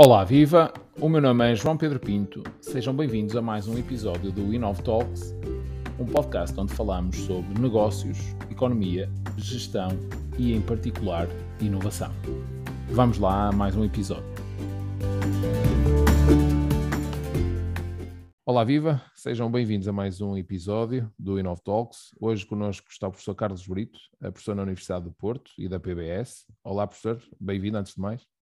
Olá, viva! O meu nome é João Pedro Pinto. Sejam bem-vindos a mais um episódio do Inov Talks, um podcast onde falamos sobre negócios, economia, gestão e, em particular, inovação. Vamos lá a mais um episódio. Olá, viva! Sejam bem-vindos a mais um episódio do Inov Talks. Hoje connosco está o professor Carlos Brito, professor na Universidade do Porto e da PBS. Olá, professor, bem-vindo antes de mais.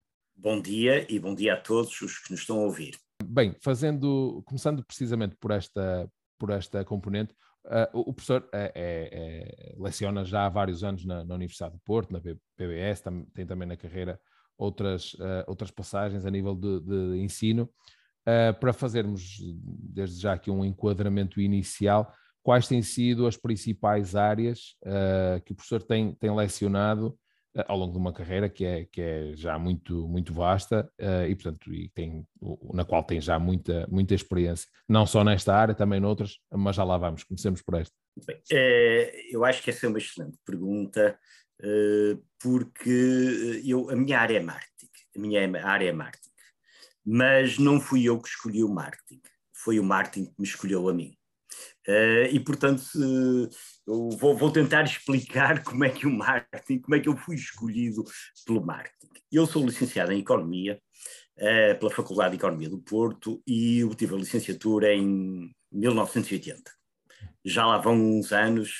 Bom dia e bom dia a todos os que nos estão a ouvir. Bem, fazendo, começando precisamente por esta, por esta componente, uh, o professor é, é, é, leciona já há vários anos na, na, Universidade do Porto, na PBS, tam, tem também na carreira outras, uh, outras passagens a nível de, de ensino. Para fazermos desde já aqui um enquadramento inicial, quais têm sido as principais áreas que o professor tem, tem lecionado ao longo de uma carreira que é, que é já muito, muito vasta uh, e, portanto, e tem, na qual tem já muita, muita experiência, não só nesta área, também noutras, mas já lá vamos, comecemos por esta. Bem, é, eu acho que essa é uma excelente pergunta, uh, porque eu, a minha área é marketing, a minha área é marketing, mas não fui eu que escolhi o marketing, foi o marketing que me escolheu a mim. Uh, e, portanto, eu vou, vou, tentar explicar como é que o marketing, como é que eu fui escolhido pelo marketing. Eu sou licenciado em Economia uh, pela Faculdade de Economia do Porto e obtive a licenciatura em 1980. Já lá vão uns anos.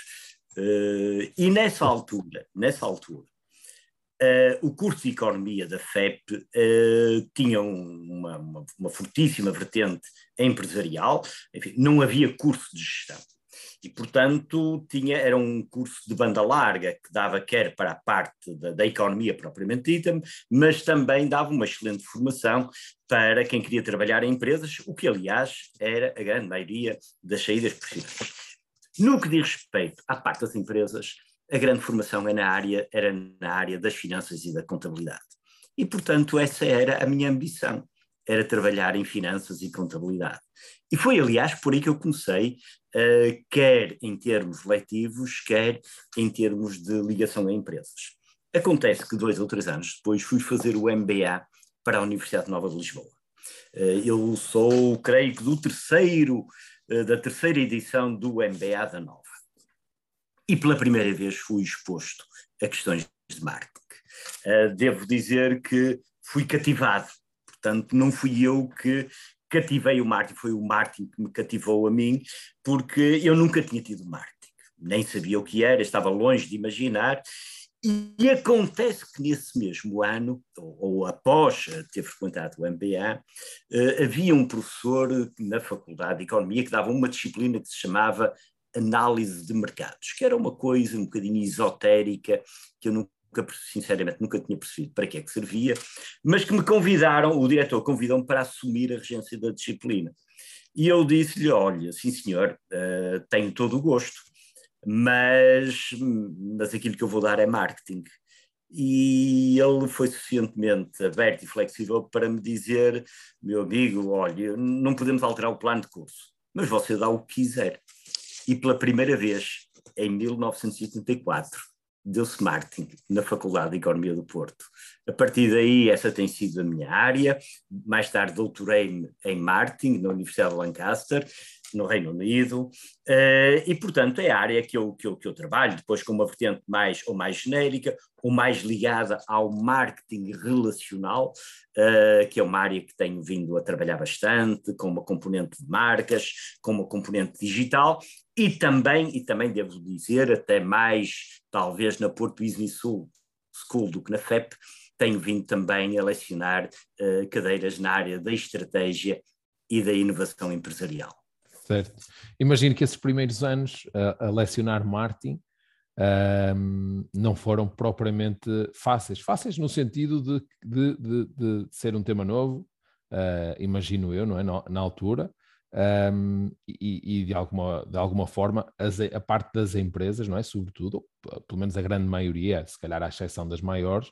Uh, e nessa altura, nessa altura, Uh, o curso de Economia da FEP uh, tinha uma, uma, uma, fortíssima vertente empresarial, enfim, não havia curso de gestão. E, portanto, tinha, era um curso de banda larga que dava quer para a parte da, da economia propriamente dita, mas também dava uma excelente formação para quem queria trabalhar em empresas, o que, aliás, era a grande maioria das saídas possíveis. No que diz respeito à parte das empresas, a grande formação é na área, era na área das finanças e da contabilidade. E, portanto, essa era a minha ambição, era trabalhar em finanças e contabilidade. E foi, aliás, por aí que eu comecei, uh, quer em termos letivos, quer em termos de ligação a empresas. Acontece que dois ou três anos depois fui fazer o MBA para a Universidade Nova de Lisboa. Uh, eu sou, creio que, do terceiro, uh, da terceira edição do MBA da Nova e pela primeira vez fui exposto a questões de marketing. Devo dizer que fui cativado, portanto, não fui eu que cativei o marketing, foi o marketing que me cativou a mim, porque eu nunca tinha tido marketing, nem sabia o que era, estava longe de imaginar. E acontece que nesse mesmo ano, ou, ou após ter frequentado o MBA, uh, eh, havia um professor na Faculdade de Economia que dava uma disciplina que se chamava análise de mercados, que era uma coisa um bocadinho esotérica, que eu nunca, sinceramente, nunca tinha percebido para que é que servia, mas que me convidaram, o diretor convidou-me para assumir a regência da disciplina. E eu disse-lhe, olha, sim senhor, uh, tenho todo o gosto, mas, mas aquilo que eu vou dar é marketing. E ele foi suficientemente aberto e flexível para me dizer, meu amigo, olha, não podemos alterar o plano de curso, mas você dá o que quiser e pela primeira vez, em 1984, deu-se marketing na Faculdade de Economia do Porto. A partir daí, essa tem sido a minha área. Mais tarde, doutorei-me em marketing na Universidade de Lancaster no Reino Unido, uh, e portanto é a área que eu, que, eu, que eu trabalho, depois com uma vertente mais ou mais genérica, ou mais ligada ao marketing relacional, uh, que é uma área que tenho vindo a trabalhar bastante, com uma componente de marcas, com uma componente digital, e também, e também devo dizer, até mais talvez na Porto Business School do que na FEP, tenho vindo também a lecionar uh, cadeiras na área da estratégia e da inovação empresarial. Certo. Imagino que esses primeiros anos a, a lecionar marketing um, não foram propriamente fáceis. Fáceis no sentido de, de, de, de ser um tema novo, uh, imagino eu, não é? Na, na altura. Um, e, e, de, alguma, de alguma forma as, a parte das empresas, não é? Sobretudo, pelo menos a grande maioria, se calhar à exceção das maiores,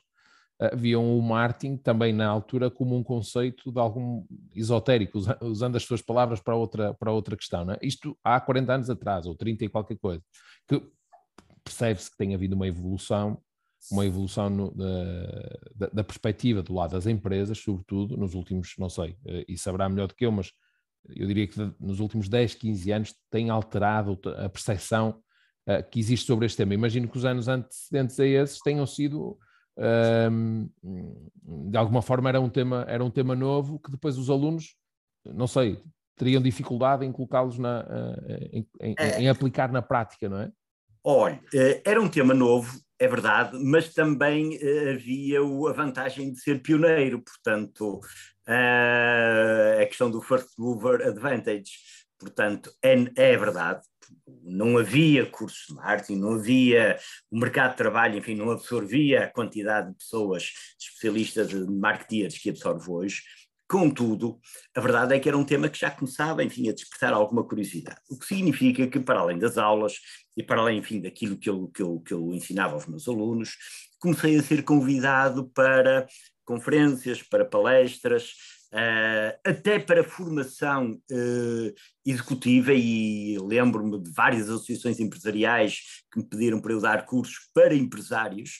viam o marketing também na altura como um conceito de algum esotérico, usando as suas palavras para outra, para outra questão. É? Isto há 40 anos atrás, ou 30 e qualquer coisa, que percebe-se que tem havido uma evolução uma evolução no, da, da, perspectiva do lado das empresas, sobretudo nos últimos, não sei, e saberá melhor do que eu, mas eu diria que nos últimos 10, 15 anos tem alterado a percepção uh, que existe sobre este tema. Imagino que os anos antecedentes a esses tenham sido, uh, de alguma forma, era um, tema, era um tema novo que depois os alunos, não sei, teriam dificuldade em colocá-los na, uh, em, em, é. em aplicar na prática, não é? Olha, eh, era um tema novo, é verdade, mas também havia a vantagem de ser pioneiro, portanto, uh, a questão do first mover advantage. Portanto, é, é verdade, não havia cursos de marketing, não havia o mercado de trabalho, enfim, não absorvia a quantidade de pessoas especialistas de marketeers que absorve hoje. Contudo, a verdade é que era um tema que já começava, enfim, a despertar alguma curiosidade. O que significa que, para além das aulas e para além, enfim, daquilo que eu, que eu, que eu ensinava aos meus alunos, comecei a ser convidado para conferências, para palestras, Uh, até para formação uh, executiva, e lembro-me de várias associações empresariais que me pediram para eu dar cursos para empresários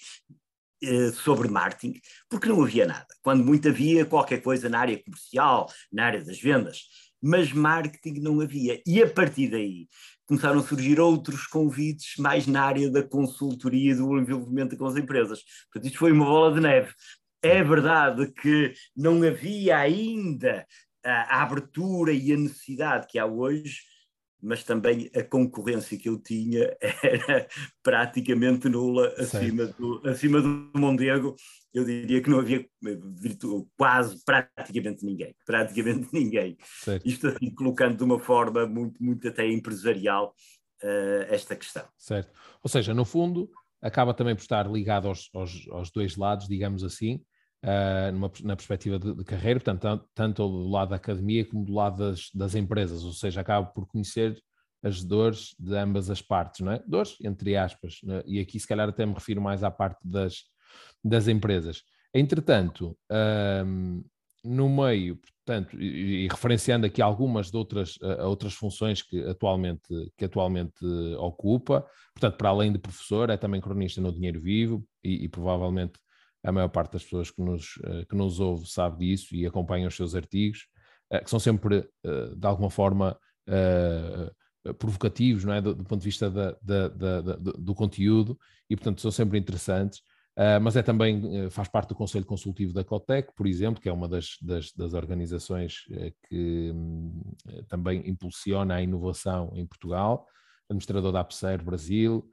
uh, sobre marketing, porque não havia nada. Quando muito havia qualquer coisa na área comercial, na área das vendas, mas marketing não havia. E a partir daí começaram a surgir outros convites mais na área da consultoria e do envolvimento com as empresas. Portanto, isto foi uma bola de neve. É verdade que não havia ainda a, a abertura e a necessidade que há hoje, mas também a concorrência que eu tinha era praticamente nula acima do, acima do Mondego. Eu diria que não havia quase praticamente ninguém, praticamente ninguém. Certo. Isto assim, colocando de uma forma muito, muito até empresarial uh, esta questão. Certo. Ou seja, no fundo, acaba também por estar ligado aos, aos, aos dois lados, digamos assim, uh, numa, na perspectiva de, de, carreira, portanto, tanto do lado da academia como do lado das, das empresas, ou seja, acaba por conhecer as dores de ambas as partes, não é? Dores, entre aspas, é? e aqui se calhar até me refiro mais à parte das, das empresas. Entretanto, no meio, portanto, e, e, referenciando aqui algumas de outras, uh, outras funções que atualmente, que atualmente ocupa, portanto, para além de professor, é também cronista no Dinheiro Vivo e, e provavelmente a maior parte das pessoas que nos, eh, que nos ouve sabe disso e acompanha os seus artigos, eh, que são sempre, eh, de alguma forma, provocativos, não é? Do, do ponto de vista da, da, da, do conteúdo, e portanto são sempre interessantes. Mas é também, faz parte do Conselho Consultivo da Cotec, por exemplo, que é uma das, das, das organizações que também impulsiona a inovação em Portugal, administrador da APSER Brasil,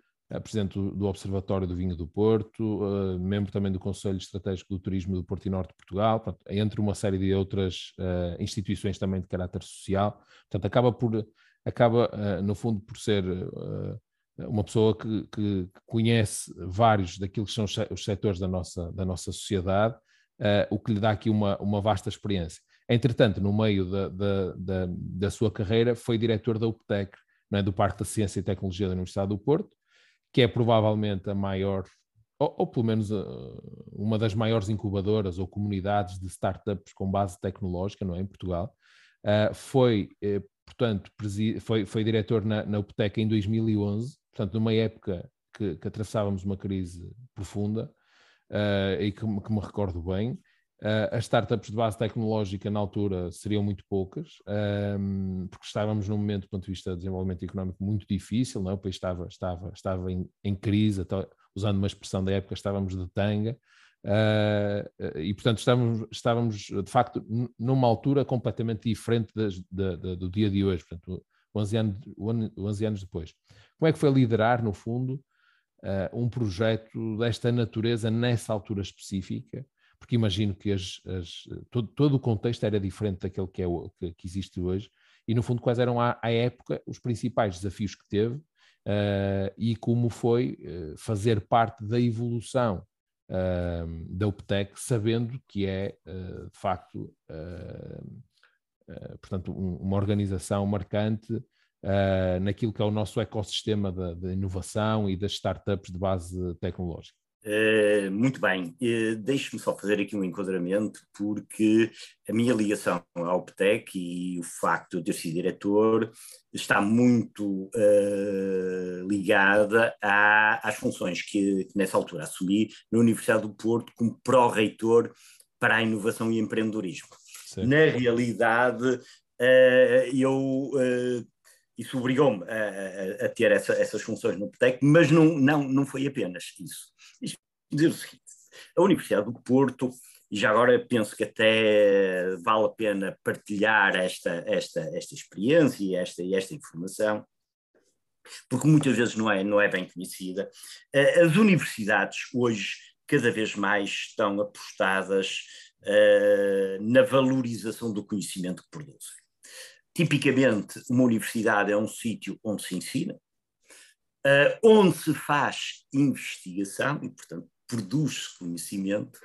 presidente do, Observatório do Vinho do Porto, uh, membro também do Conselho Estratégico do Turismo do Porto e Norte de Portugal, pronto, entre uma série de outras uh, instituições também de caráter social. Portanto, acaba por, acaba uh, no fundo por ser uma pessoa que, que, conhece vários daqueles que são os setores da nossa, da nossa sociedade, o que lhe dá aqui uma, uma vasta experiência. Entretanto, no meio da, da, da, da sua carreira, foi diretor da UPTEC, é, do Parque da Ciência e Tecnologia da Universidade do Porto, que é provavelmente a maior, ou, ou pelo menos uh, uma das maiores incubadoras ou comunidades de startups com base tecnológica, não é? Em Portugal. Uh, foi, uh, portanto, foi, foi diretor na, na UPTEC em 2011, portanto, numa época que, que atravessávamos uma crise profunda uh, e que, que, me recordo bem. Uh, as startups de base tecnológica na altura seriam muito poucas, um, porque estávamos num momento, do ponto de vista de desenvolvimento económico, muito difícil, não é? o país estava, estava, estava em, em crise, até, usando uma expressão da época, estávamos de tanga, uh, e portanto estávamos, estávamos de facto numa altura completamente diferente das, da, da, do dia de hoje, portanto 11 anos, 11 anos depois. Como é que foi liderar, no fundo, uh, um projeto desta natureza nessa altura específica, porque imagino que as, as, todo, todo, o contexto era diferente daquele que, é, que, que existe hoje, e no fundo quais eram à, à época os principais desafios que teve uh, e como foi uh, fazer parte da evolução uh, da UPTEC, sabendo que é de facto portanto, um, uma organização marcante naquilo que é o nosso ecossistema da inovação e das startups de base tecnológica. Uh, muito bem, uh, deixe-me só fazer aqui um enquadramento, porque a minha ligação ao PTEC e o facto de eu ter sido diretor está muito uh, ligada à, às funções que, que, nessa altura assumi na Universidade do Porto como pró-reitor para a inovação e empreendedorismo. Sim. Na realidade, eu isso obrigou-me a, a, a, ter essa, essas funções no PTEC, mas não, não, não foi apenas isso. Dizer o seguinte: a Universidade do Porto, e já agora penso que até vale a pena partilhar esta, esta, esta experiência e esta, esta informação, porque muitas vezes não é, não é bem conhecida. Eh, as universidades hoje cada vez mais estão apostadas uh, na valorização do conhecimento que produzem. Tipicamente, uma universidade é um sítio onde se ensina, uh, onde se faz investigação e, portanto, produz conhecimento,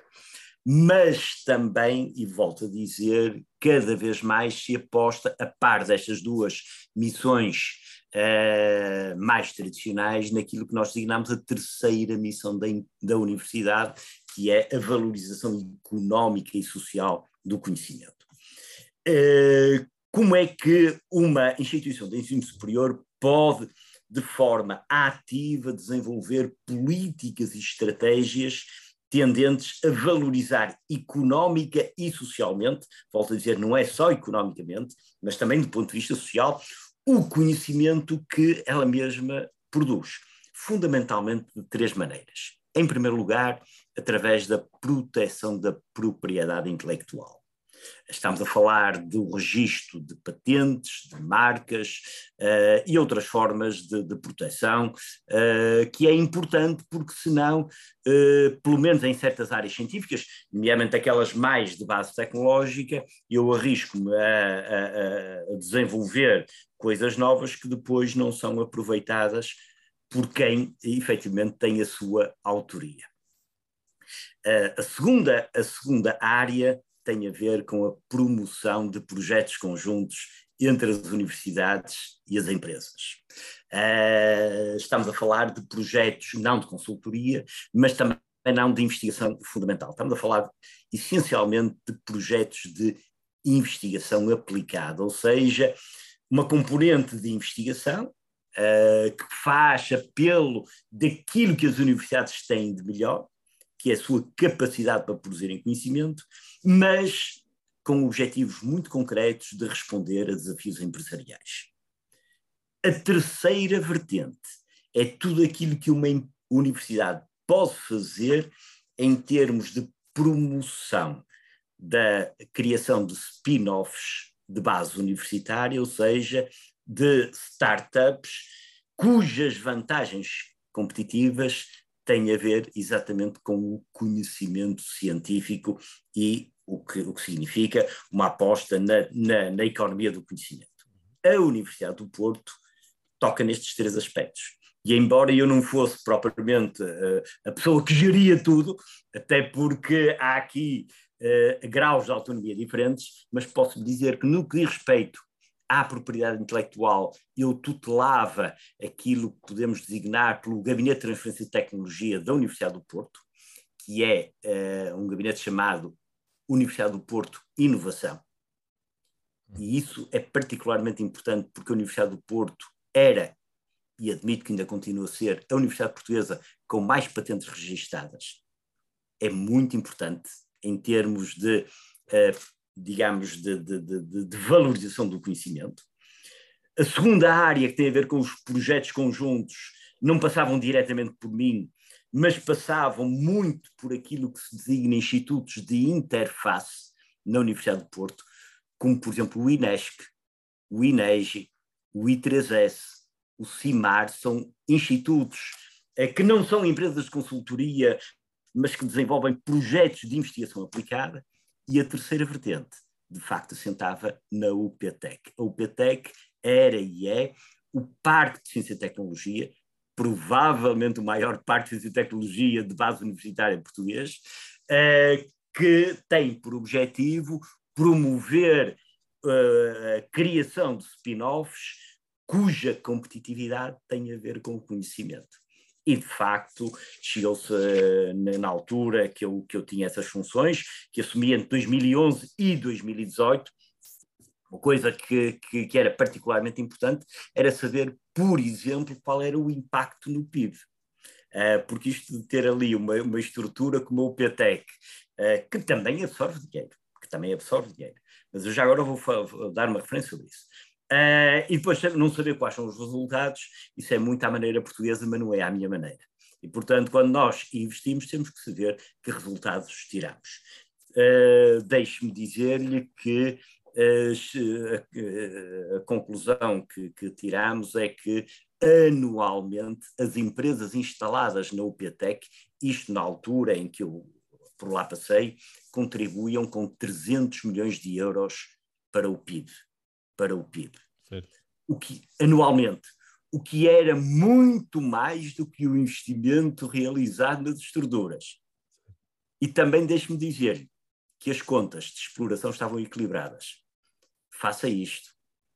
mas também, e volto a dizer, cada vez mais se aposta, a par destas duas missões uh, mais tradicionais, naquilo que nós designamos a terceira missão da, da universidade, que é a valorização económica e social do conhecimento. Uh, como é que uma instituição de ensino superior pode, de forma ativa, desenvolver políticas e estratégias tendentes a valorizar económica e socialmente, volto a dizer, não é só economicamente, mas também do ponto de vista social, o conhecimento que ela mesma produz, fundamentalmente de três maneiras. Em primeiro lugar, através da proteção da propriedade intelectual. Estamos a falar do registro de patentes, de marcas uh, e outras formas de, de proteção, uh, que é importante porque, senão, uh, pelo menos em certas áreas científicas, nomeadamente aquelas mais de base tecnológica, eu arrisco-me a, a, a desenvolver coisas novas que depois não são aproveitadas por quem efetivamente tem a sua autoria. Uh, a, segunda, a segunda área tem a ver com a promoção de projetos conjuntos entre as universidades e as empresas. Uh, estamos a falar de projetos não de consultoria, mas também não de investigação fundamental. Estamos a falar essencialmente de projetos de investigação aplicada, ou seja, uma componente de investigação uh, que faz apelo daquilo que as universidades têm de melhor, que é a sua capacidade para produzirem conhecimento, mas com objetivos muito concretos de responder a desafios empresariais. A terceira vertente é tudo aquilo que uma universidade pode fazer em termos de promoção da criação de spin-offs de base universitária, ou seja, de startups cujas vantagens competitivas tem a ver exatamente com o conhecimento científico e o que, o que significa uma aposta na, na, na economia do conhecimento. A Universidade do Porto toca nestes três aspectos. E embora eu não fosse propriamente uh, a pessoa que geria tudo, até porque há aqui uh, graus de autonomia diferentes, mas posso dizer que no que diz respeito à propriedade intelectual, eu tutelava aquilo que podemos designar pelo Gabinete de Transferência de Tecnologia da Universidade do Porto, que é uh, um gabinete chamado Universidade do Porto Inovação. E isso é particularmente importante porque a Universidade do Porto era, e admito que ainda continua a ser, a Universidade Portuguesa com mais patentes registadas. É muito importante em termos de uh, digamos, de, de, de, de, valorização do conhecimento. A segunda área, que tem a ver com os projetos conjuntos, não passavam diretamente por mim, mas passavam muito por aquilo que se designa institutos de interface na Universidade de Porto, como, por exemplo, o INESC, o INEGI, o I3S, o CIMAR, são institutos eh, que não são empresas de consultoria, mas que desenvolvem projetos de investigação aplicada e a terceira vertente, de facto, assentava na UPTEC. A UPTEC era e é o Parque de Ciência e Tecnologia, provavelmente o maior parque de ciência e tecnologia de base universitária português, uh, que tem por objetivo promover uh, a criação de spin-offs cuja competitividade tem a ver com o conhecimento. E, de facto, chegou-se na altura que eu, que eu tinha essas funções, que assumi entre 2011 e 2018, uma coisa que, que, que, era particularmente importante era saber, por exemplo, qual era o impacto no PIB. Uh, porque isto de ter ali uma, uma estrutura como o PTEC, uh, que também absorve dinheiro, que também absorve dinheiro, mas eu já agora vou dar uma referência sobre isso. Uh, e depois não saber quais são os resultados, isso é muito à maneira portuguesa, mas não é à minha maneira. E, portanto, quando nós investimos, temos que saber que resultados tiramos. Uh, Deixe-me dizer-lhe que a, a, conclusão que, que tiramos é que anualmente as empresas instaladas na UPTEC, isto na altura em que eu por lá passei, contribuíam com 300 milhões de euros para o PIB. Para o PIB. Certo. O que, anualmente. O que era muito mais do que o investimento realizado nas estruturas. E também deixe-me dizer que as contas de exploração estavam equilibradas. Faça isto.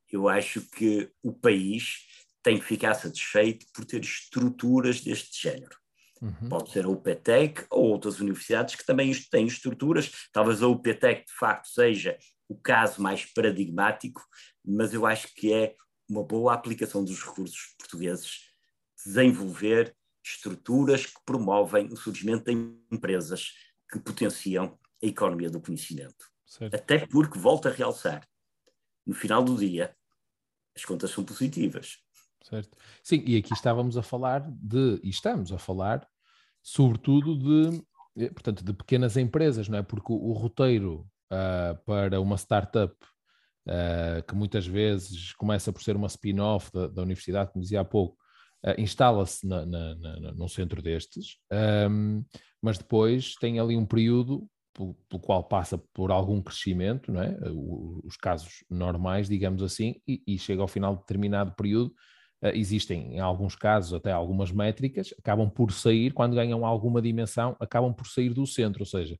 Eu acho que o país tem que ficar satisfeito por ter estruturas deste género. Uhum. Pode ser a UPTEC ou outras universidades que também têm estruturas. Talvez a UPTEC, de facto, seja o caso mais paradigmático, mas eu acho que é uma boa aplicação dos recursos portugueses desenvolver estruturas que promovem o surgimento de empresas que potenciam a economia do conhecimento. Certo. Até porque, volto a realçar, no final do dia, as contas são positivas. Certo. Sim, e aqui estávamos a falar de, e estamos a falar, sobretudo de, eh, portanto, de pequenas empresas, não é? Porque o, o roteiro uh, para uma startup uh, que muitas vezes começa por ser uma spin-off da, da, universidade, como dizia há pouco, uh, instala-se num centro destes, um, mas depois tem ali um período pelo, qual passa por algum crescimento, não é? os casos normais, digamos assim, e, e chega ao final de determinado período existem, em alguns casos, até algumas métricas, acabam por sair, quando ganham alguma dimensão, acabam por sair do centro, ou seja,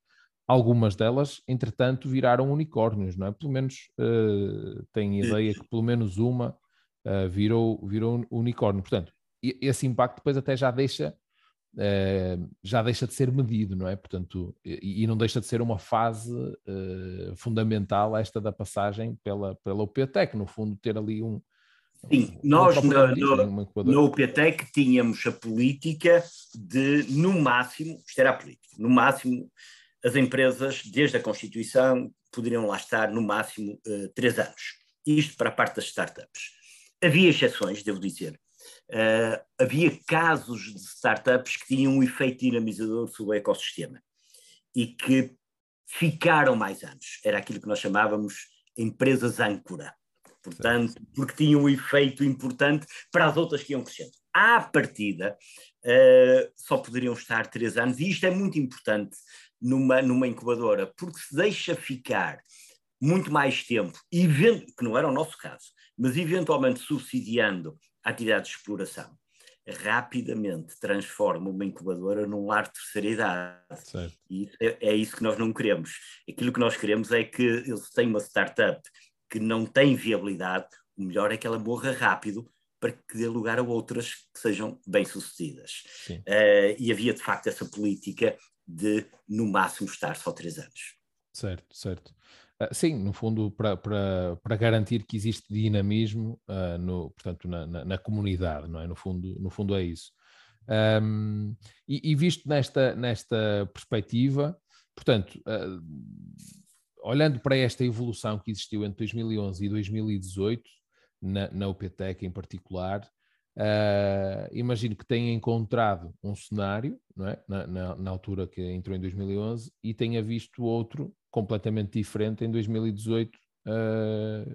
algumas delas, entretanto, viraram unicórnios, não é? Pelo menos uh, tenho ideia que pelo menos uma uh, virou, virou unicórnio. Portanto, esse impacto depois até já deixa, uh, já deixa de ser medido, não é? Portanto, e, e não deixa de ser uma fase fundamental esta da passagem pela, pela UPTEC, no fundo, ter ali um, Sim, nós no, no UPTEC tínhamos a política de, no máximo, isto era a política, no máximo, as empresas, desde a Constituição, poderiam lá estar no máximo uh, três anos. Isto para a parte das startups. Havia exceções, devo dizer. Uh, havia casos de startups que tinham um efeito dinamizador sobre o ecossistema e que ficaram mais anos. Era aquilo que nós chamávamos empresas âncora portanto, porque tinha um efeito importante para as outras que iam crescendo. À partida, uh, só poderiam estar três anos, e isto é muito importante numa, numa incubadora, porque se deixa ficar muito mais tempo, que não era o nosso caso, mas eventualmente subsidiando a atividade de exploração, rapidamente transforma uma incubadora num lar de terceira idade. Certo. E é, é, isso que nós não queremos. Aquilo que nós queremos é que eles tenham uma startup que não tem viabilidade, o melhor é que ela morra rápido para que dê lugar a outras que sejam bem-sucedidas. Uh, e havia, de facto, essa política de, no máximo, estar só três anos. Certo, certo. Uh, sim, no fundo, para, para, para garantir que existe dinamismo uh, no, portanto, na, na, na, comunidade, não é? No fundo, no fundo é isso. Um, e, e, visto nesta, nesta perspectiva, portanto, uh, olhando para esta evolução que existiu entre 2011 e 2018, na, na UPTEC em particular, uh, imagino que tenha encontrado um cenário, não é? Na, na, na, altura que entrou em 2011, e tenha visto outro completamente diferente em 2018, uh, ah,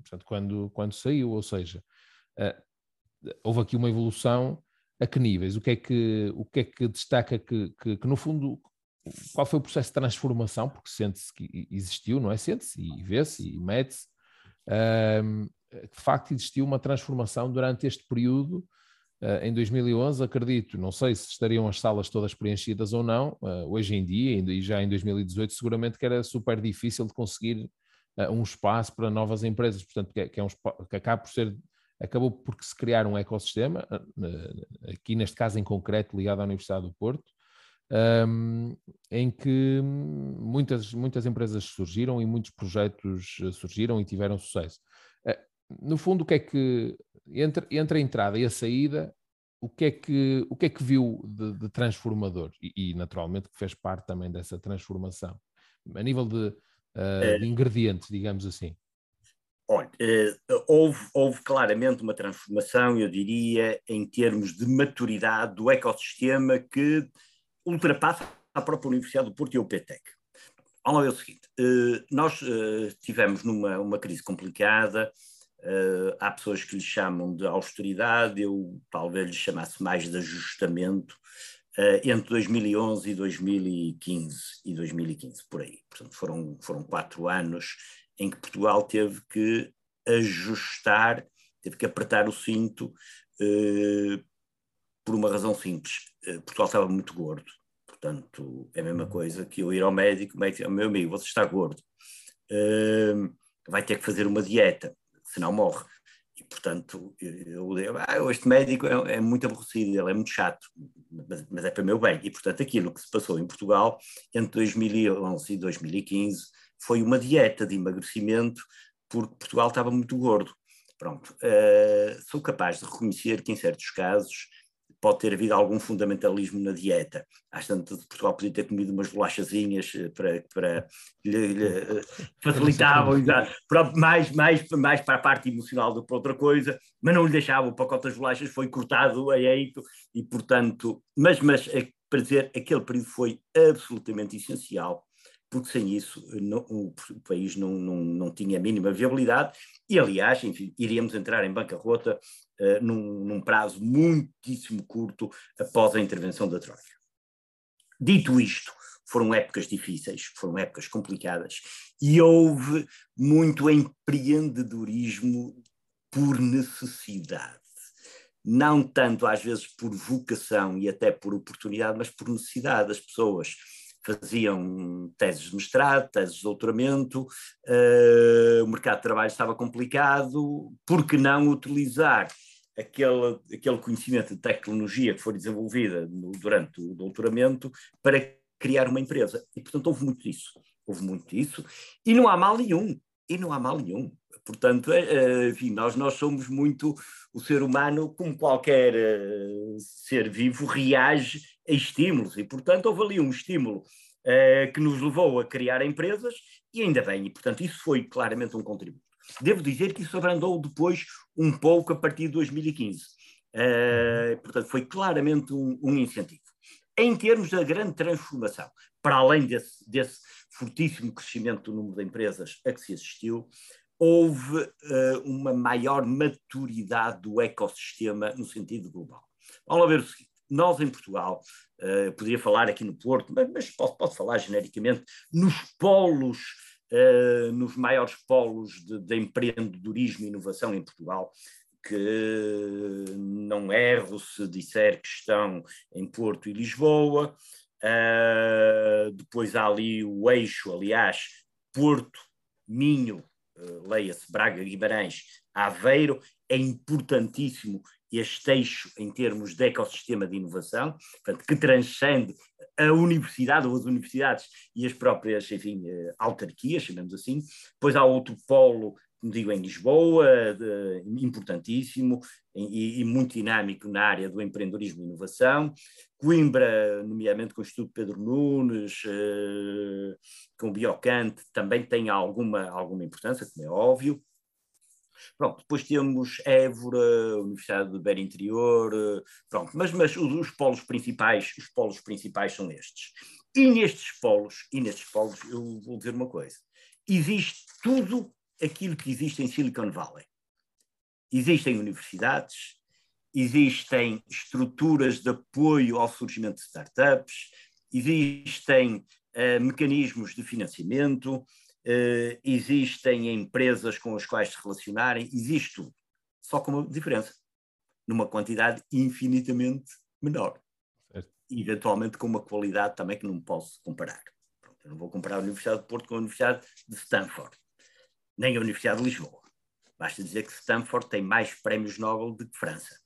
portanto, quando, quando saiu, ou seja, uh, houve aqui uma evolução a que níveis? O que é que, o que, é que destaca que, que, que no fundo qual foi o processo de transformação, porque sente-se que existiu, não é? Sente-se e vê-se e mede-se. De facto, existiu uma transformação durante este período. Uh, em 2011, acredito, não sei se estariam as salas todas preenchidas ou não, uh, hoje em dia, e já em 2018, seguramente que era super difícil de conseguir uh, um espaço para novas empresas, portanto, que, é, é um, que acaba por ser acabou por se criar um ecossistema, aqui neste caso em concreto ligado à Universidade do Porto, um, em que muitas, muitas empresas surgiram e muitos projetos eh, surgiram e tiveram sucesso. Uh, no fundo, o que é que, entre, entre a entrada e a saída, o que é que, o que, é que viu de, de transformador? E, e, naturalmente que fez parte também dessa transformação, a nível de, uh, de ingredientes, digamos assim. Olha, houve, houve, claramente uma transformação, eu diria, em termos de maturidade do ecossistema que ultrapassa a própria Universidade do Porto e o PTEC. Lá ver o seguinte: eh, nós tivemos numa uma crise complicada, eh, há pessoas que lhe chamam de austeridade, eu talvez lhe chamasse mais de ajustamento, entre 2011 e 2015, e 2015, por aí. Portanto, foram, foram quatro anos em que Portugal teve que ajustar, teve que apertar o cinto, por uma razão simples. Portugal estava muito gordo. Portanto, é a mesma coisa que eu ir ao médico, o médico, meu amigo, você está gordo, uh, vai ter que fazer uma dieta, senão morre. E, portanto, eu, eu ah, este médico é, é, muito aborrecido, ele é muito chato, mas, mas, é para o meu bem. E, portanto, aquilo que se passou em Portugal entre 2011 e 2015 foi uma dieta de emagrecimento, porque Portugal estava muito gordo. Pronto, uh, sou capaz de reconhecer que, em certos casos, pode ter havido algum fundamentalismo na dieta. Às tantas, Portugal podia ter comido umas bolachazinhas eh, para, para lhe, lhe eh, facilitavam, mais, mais, mais para a parte emocional do que para outra coisa, mas não lhe deixava, o pacote das bolachas foi cortado a eito e, portanto, mas, mas eh, para dizer, aquele período foi absolutamente essencial porque sem isso não, o, país não, não, não tinha a mínima viabilidade e, aliás, enfim, iríamos entrar em bancarrota uh, num, num prazo muitíssimo curto após a intervenção da Troika. Dito isto, foram épocas difíceis, foram épocas complicadas e houve muito empreendedorismo por necessidade. Não tanto às vezes por vocação e até por oportunidade, mas por necessidade. As pessoas faziam teses de mestrado, teses de doutoramento, uh, o mercado de trabalho estava complicado, por que não utilizar aquele, aquele conhecimento de tecnologia que foi desenvolvida no, durante o doutoramento para criar uma empresa? E, portanto, houve muito disso. Houve muito disso, e não há mal nenhum, e não há mal nenhum. Portanto, é, é, enfim, nós, nós somos muito. O ser humano, como qualquer uh, ser vivo, reage a estímulos, e, portanto, houve ali um estímulo que nos levou a criar empresas, e ainda bem, e, portanto, isso foi claramente um contributo. Devo dizer que isso abrandou depois um pouco a partir de 2015. Uh, portanto, foi claramente um, um, incentivo. Em termos da grande transformação, para além desse, desse fortíssimo crescimento do número de empresas a que se assistiu, houve uh, uma maior maturidade do ecossistema no sentido global. Vamos lá ver o seguinte: nós em Portugal, uh, poderia falar aqui no Porto, mas, mas posso, posso falar genericamente, nos polos, uh, nos maiores polos de, de empreendedorismo e inovação em Portugal, que não erro se disser que estão em Porto e Lisboa. Uh, depois há ali o eixo, aliás, Porto, Minho, uh, leia-se Braga, Guimarães, Aveiro, é importantíssimo este eixo em termos de ecossistema de inovação, portanto, que transcende a universidade ou as universidades e as próprias, enfim, uh, autarquias, chamemos assim. Depois há outro polo como digo, em Lisboa, de, importantíssimo e, e, muito dinâmico na área do empreendedorismo e inovação. Coimbra, nomeadamente com o Instituto Pedro Nunes, eh, com o Biocante, também tem alguma, alguma importância, como é óbvio. Pronto, depois temos Évora, Universidade do Beira Interior, eh, pronto, mas, mas os, os, polos principais, os polos principais são estes. E nestes polos, e nestes polos, eu vou dizer uma coisa, existe tudo aquilo que existe em Silicon Valley. Existem universidades, existem estruturas de apoio ao surgimento de startups, existem uh, mecanismos de financiamento, uh, existem empresas com as quais se relacionarem, existe tudo. Só com uma diferença, numa quantidade infinitamente menor. Certo. E eventualmente com uma qualidade também que não posso comparar. Pronto, eu não vou comparar a Universidade de Porto com a Universidade de Stanford nem a Universidade de Lisboa. Basta dizer que Stanford tem mais prémios Nobel do que França.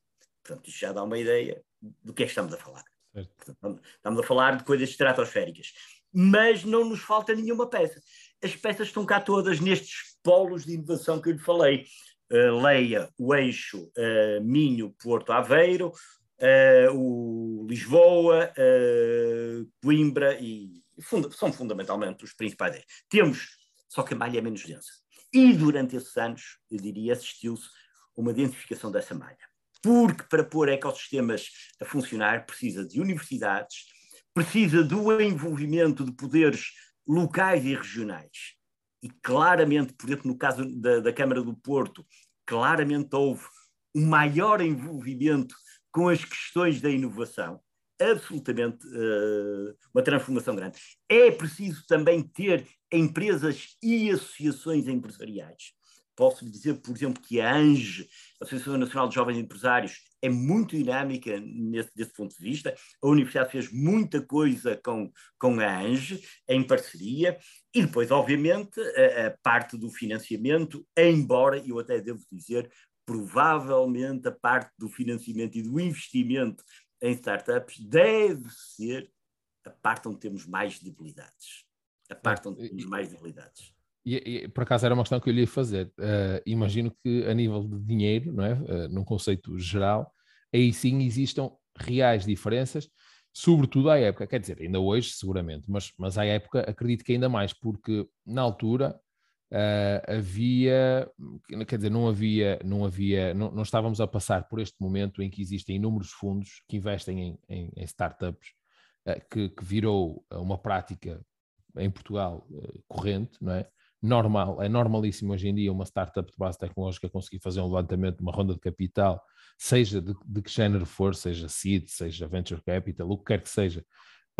Portanto, isto já dá uma ideia do que é que estamos a falar. Portanto, estamos a falar de coisas estratosféricas. Mas não nos falta nenhuma peça. As peças estão cá todas nestes polos de inovação que eu lhe falei. Uh, leia o eixo uh, Minho, Porto, Aveiro, uh, o Lisboa, Coimbra e funda são fundamentalmente os principais. Temos, só que a malha é menos densa. E durante esses anos, eu diria, assistiu-se uma densificação dessa malha. Porque para pôr ecossistemas a funcionar precisa de universidades, precisa do envolvimento de poderes locais e regionais. E claramente, por exemplo, no caso da, da Câmara do Porto, claramente houve um maior envolvimento com as questões da inovação, absolutamente uh, uma transformação grande. É preciso também ter empresas e associações empresariais. Posso dizer, por exemplo, que a ANGE, a Associação Nacional de Jovens Empresários, é muito dinâmica nesse, desse ponto de vista. A Universidade fez muita coisa com, com a ANGE, em parceria, e depois, obviamente, a, a parte do financiamento, embora, eu até devo dizer, provavelmente a parte do financiamento e do investimento em startups deve ser a parte onde temos mais debilidades. A parte onde temos mais debilidades. E, e, por acaso era uma questão que eu lhe ia fazer. Uh, imagino que a nível de dinheiro, não é? Uh, num conceito geral, aí sim existam reais diferenças, sobretudo à época. Quer dizer, ainda hoje, seguramente, mas, mas à época acredito que ainda mais, porque na altura uh, havia, quer dizer, não havia, não havia, não, não, estávamos a passar por este momento em que existem inúmeros fundos que investem em, em, em startups, que, que virou uma prática em Portugal corrente, não é? normal, é normalíssimo hoje em dia uma startup de base tecnológica conseguir fazer um levantamento, uma ronda de capital, seja de, de que género for, seja seed, seja venture capital, o que quer que seja,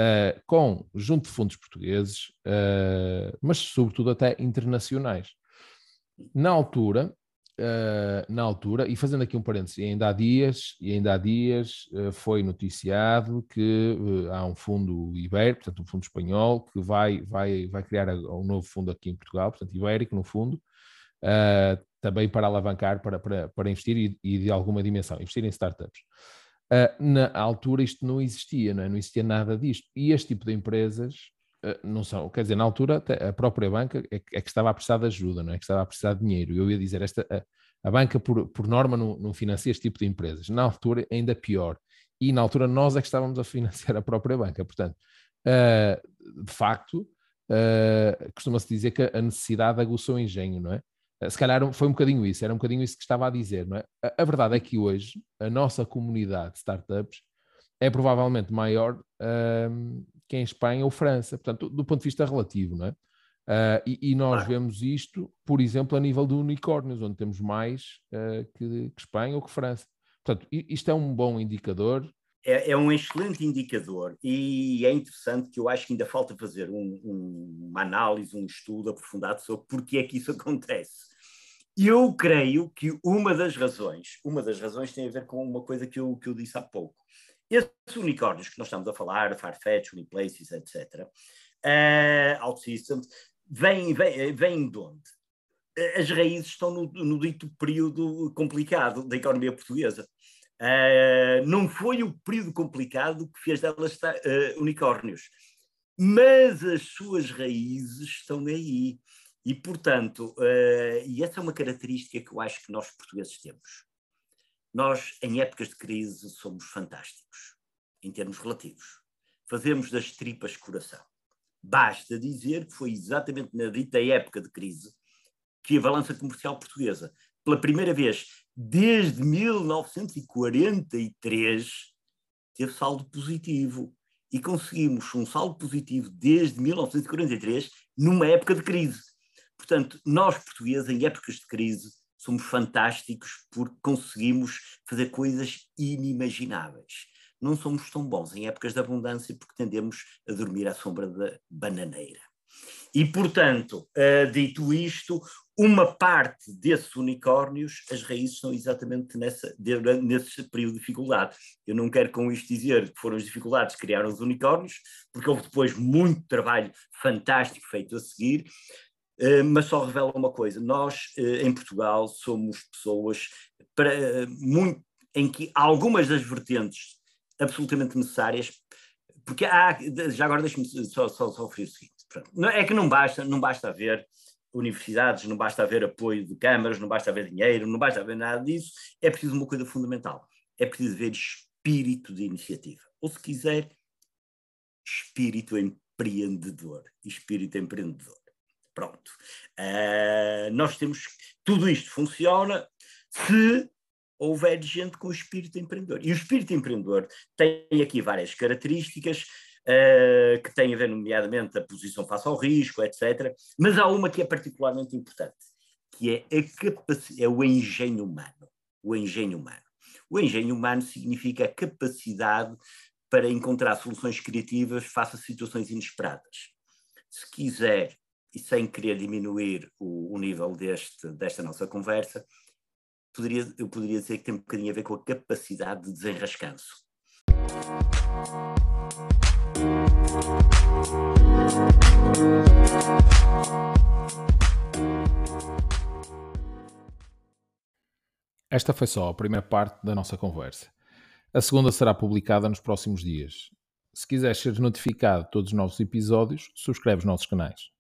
uh, com, junto de fundos portugueses, uh, mas sobretudo até internacionais. Na altura, uh, na altura, e fazendo aqui um parênteses, ainda há dias, e ainda há dias uh, foi noticiado que uh, há um fundo ibérico, portanto um fundo espanhol, que vai, vai, vai criar um novo fundo aqui em Portugal, portanto ibérico no fundo, também para alavancar, para, para, para investir e, e, de alguma dimensão, investir em startups. na altura isto não existia, não, é? não existia nada disto. E este tipo de empresas não são, quer dizer, na altura a própria banca é, é, que estava a precisar de ajuda, não é? Que estava a precisar de dinheiro. Eu ia dizer, esta, a, a banca por, por norma não, não, financia este tipo de empresas. Na altura ainda pior. E na altura nós é que estávamos a financiar a própria banca. Portanto, uh, de facto, uh, costuma-se dizer que a necessidade aguçou o engenho, não é? Se calhar foi um bocadinho isso, era um bocadinho isso que estava a dizer, não é? A, a verdade é que hoje a nossa comunidade de startups é provavelmente maior que em Espanha ou França, portanto, do ponto de vista relativo, não é? Uh, e, e, nós vemos isto, por exemplo, a nível de unicórnios, onde temos mais uh, que, que, Espanha ou que França. Portanto, isto é um bom indicador. É, é, um excelente indicador e é interessante que eu acho que ainda falta fazer um, um, uma análise, um estudo aprofundado sobre porque é que isso acontece. Eu creio que uma das razões, uma das razões tem a ver com uma coisa que eu, que eu disse há pouco. Esses unicórnios que nós estamos a falar, Farfetch, Uniplaces, etc., uh, eh, OutSystems, vêm, vêm, vêm de onde? As raízes estão no, no dito período complicado da economia portuguesa. Uh, não foi o período complicado que fez delas uh, unicórnios, mas as suas raízes estão aí. E, portanto, uh, e essa é uma característica que eu acho que nós portugueses temos. Nós, em épocas de crise, somos fantásticos, em termos relativos. Fazemos das tripas coração. Basta dizer que foi exatamente na dita época de crise que a balança comercial portuguesa, pela primeira vez desde 1943, teve saldo positivo. E conseguimos um saldo positivo desde 1943, numa época de crise. Portanto, nós portugueses, em épocas de crise, somos fantásticos porque conseguimos fazer coisas inimagináveis. Não somos tão bons em épocas de abundância porque tendemos a dormir à sombra da bananeira. E, portanto, uh, dito isto, uma parte desses unicórnios, as raízes estão exatamente nessa, nesse período de dificuldade. Eu não quero com isto dizer que foram as dificuldades que criaram os unicórnios, porque houve depois muito trabalho fantástico feito a seguir, mas só revela uma coisa: nós, uh, em Portugal, somos pessoas para, muito, em que algumas das vertentes absolutamente necessárias, porque há, já agora deixe-me só, só, só referir o seguinte: é que não basta, não basta haver universidades, não basta haver apoio de câmaras, não basta haver dinheiro, não basta haver nada disso, é preciso uma coisa fundamental: é preciso haver espírito de iniciativa. Ou se quiser, espírito empreendedor. Espírito empreendedor. Pronto. Uh, nós temos. Tudo isto funciona se houver gente com o espírito empreendedor. E o espírito empreendedor tem aqui várias características. Uh, que têm a ver, nomeadamente, a posição face ao risco, etc. Mas há uma que é particularmente importante, que é, é o engenho humano. O engenho humano. O engenho humano significa a capacidade para encontrar soluções criativas face a situações inesperadas. Se quiser, e sem querer diminuir o, o nível deste, desta nossa conversa, poderia, eu poderia dizer que tem um bocadinho a ver com a capacidade de desenrascanço. Esta foi só a primeira parte da nossa conversa. A segunda será publicada nos próximos dias. Se quiseres ser notificado de todos os novos episódios, subscreve os nossos canais.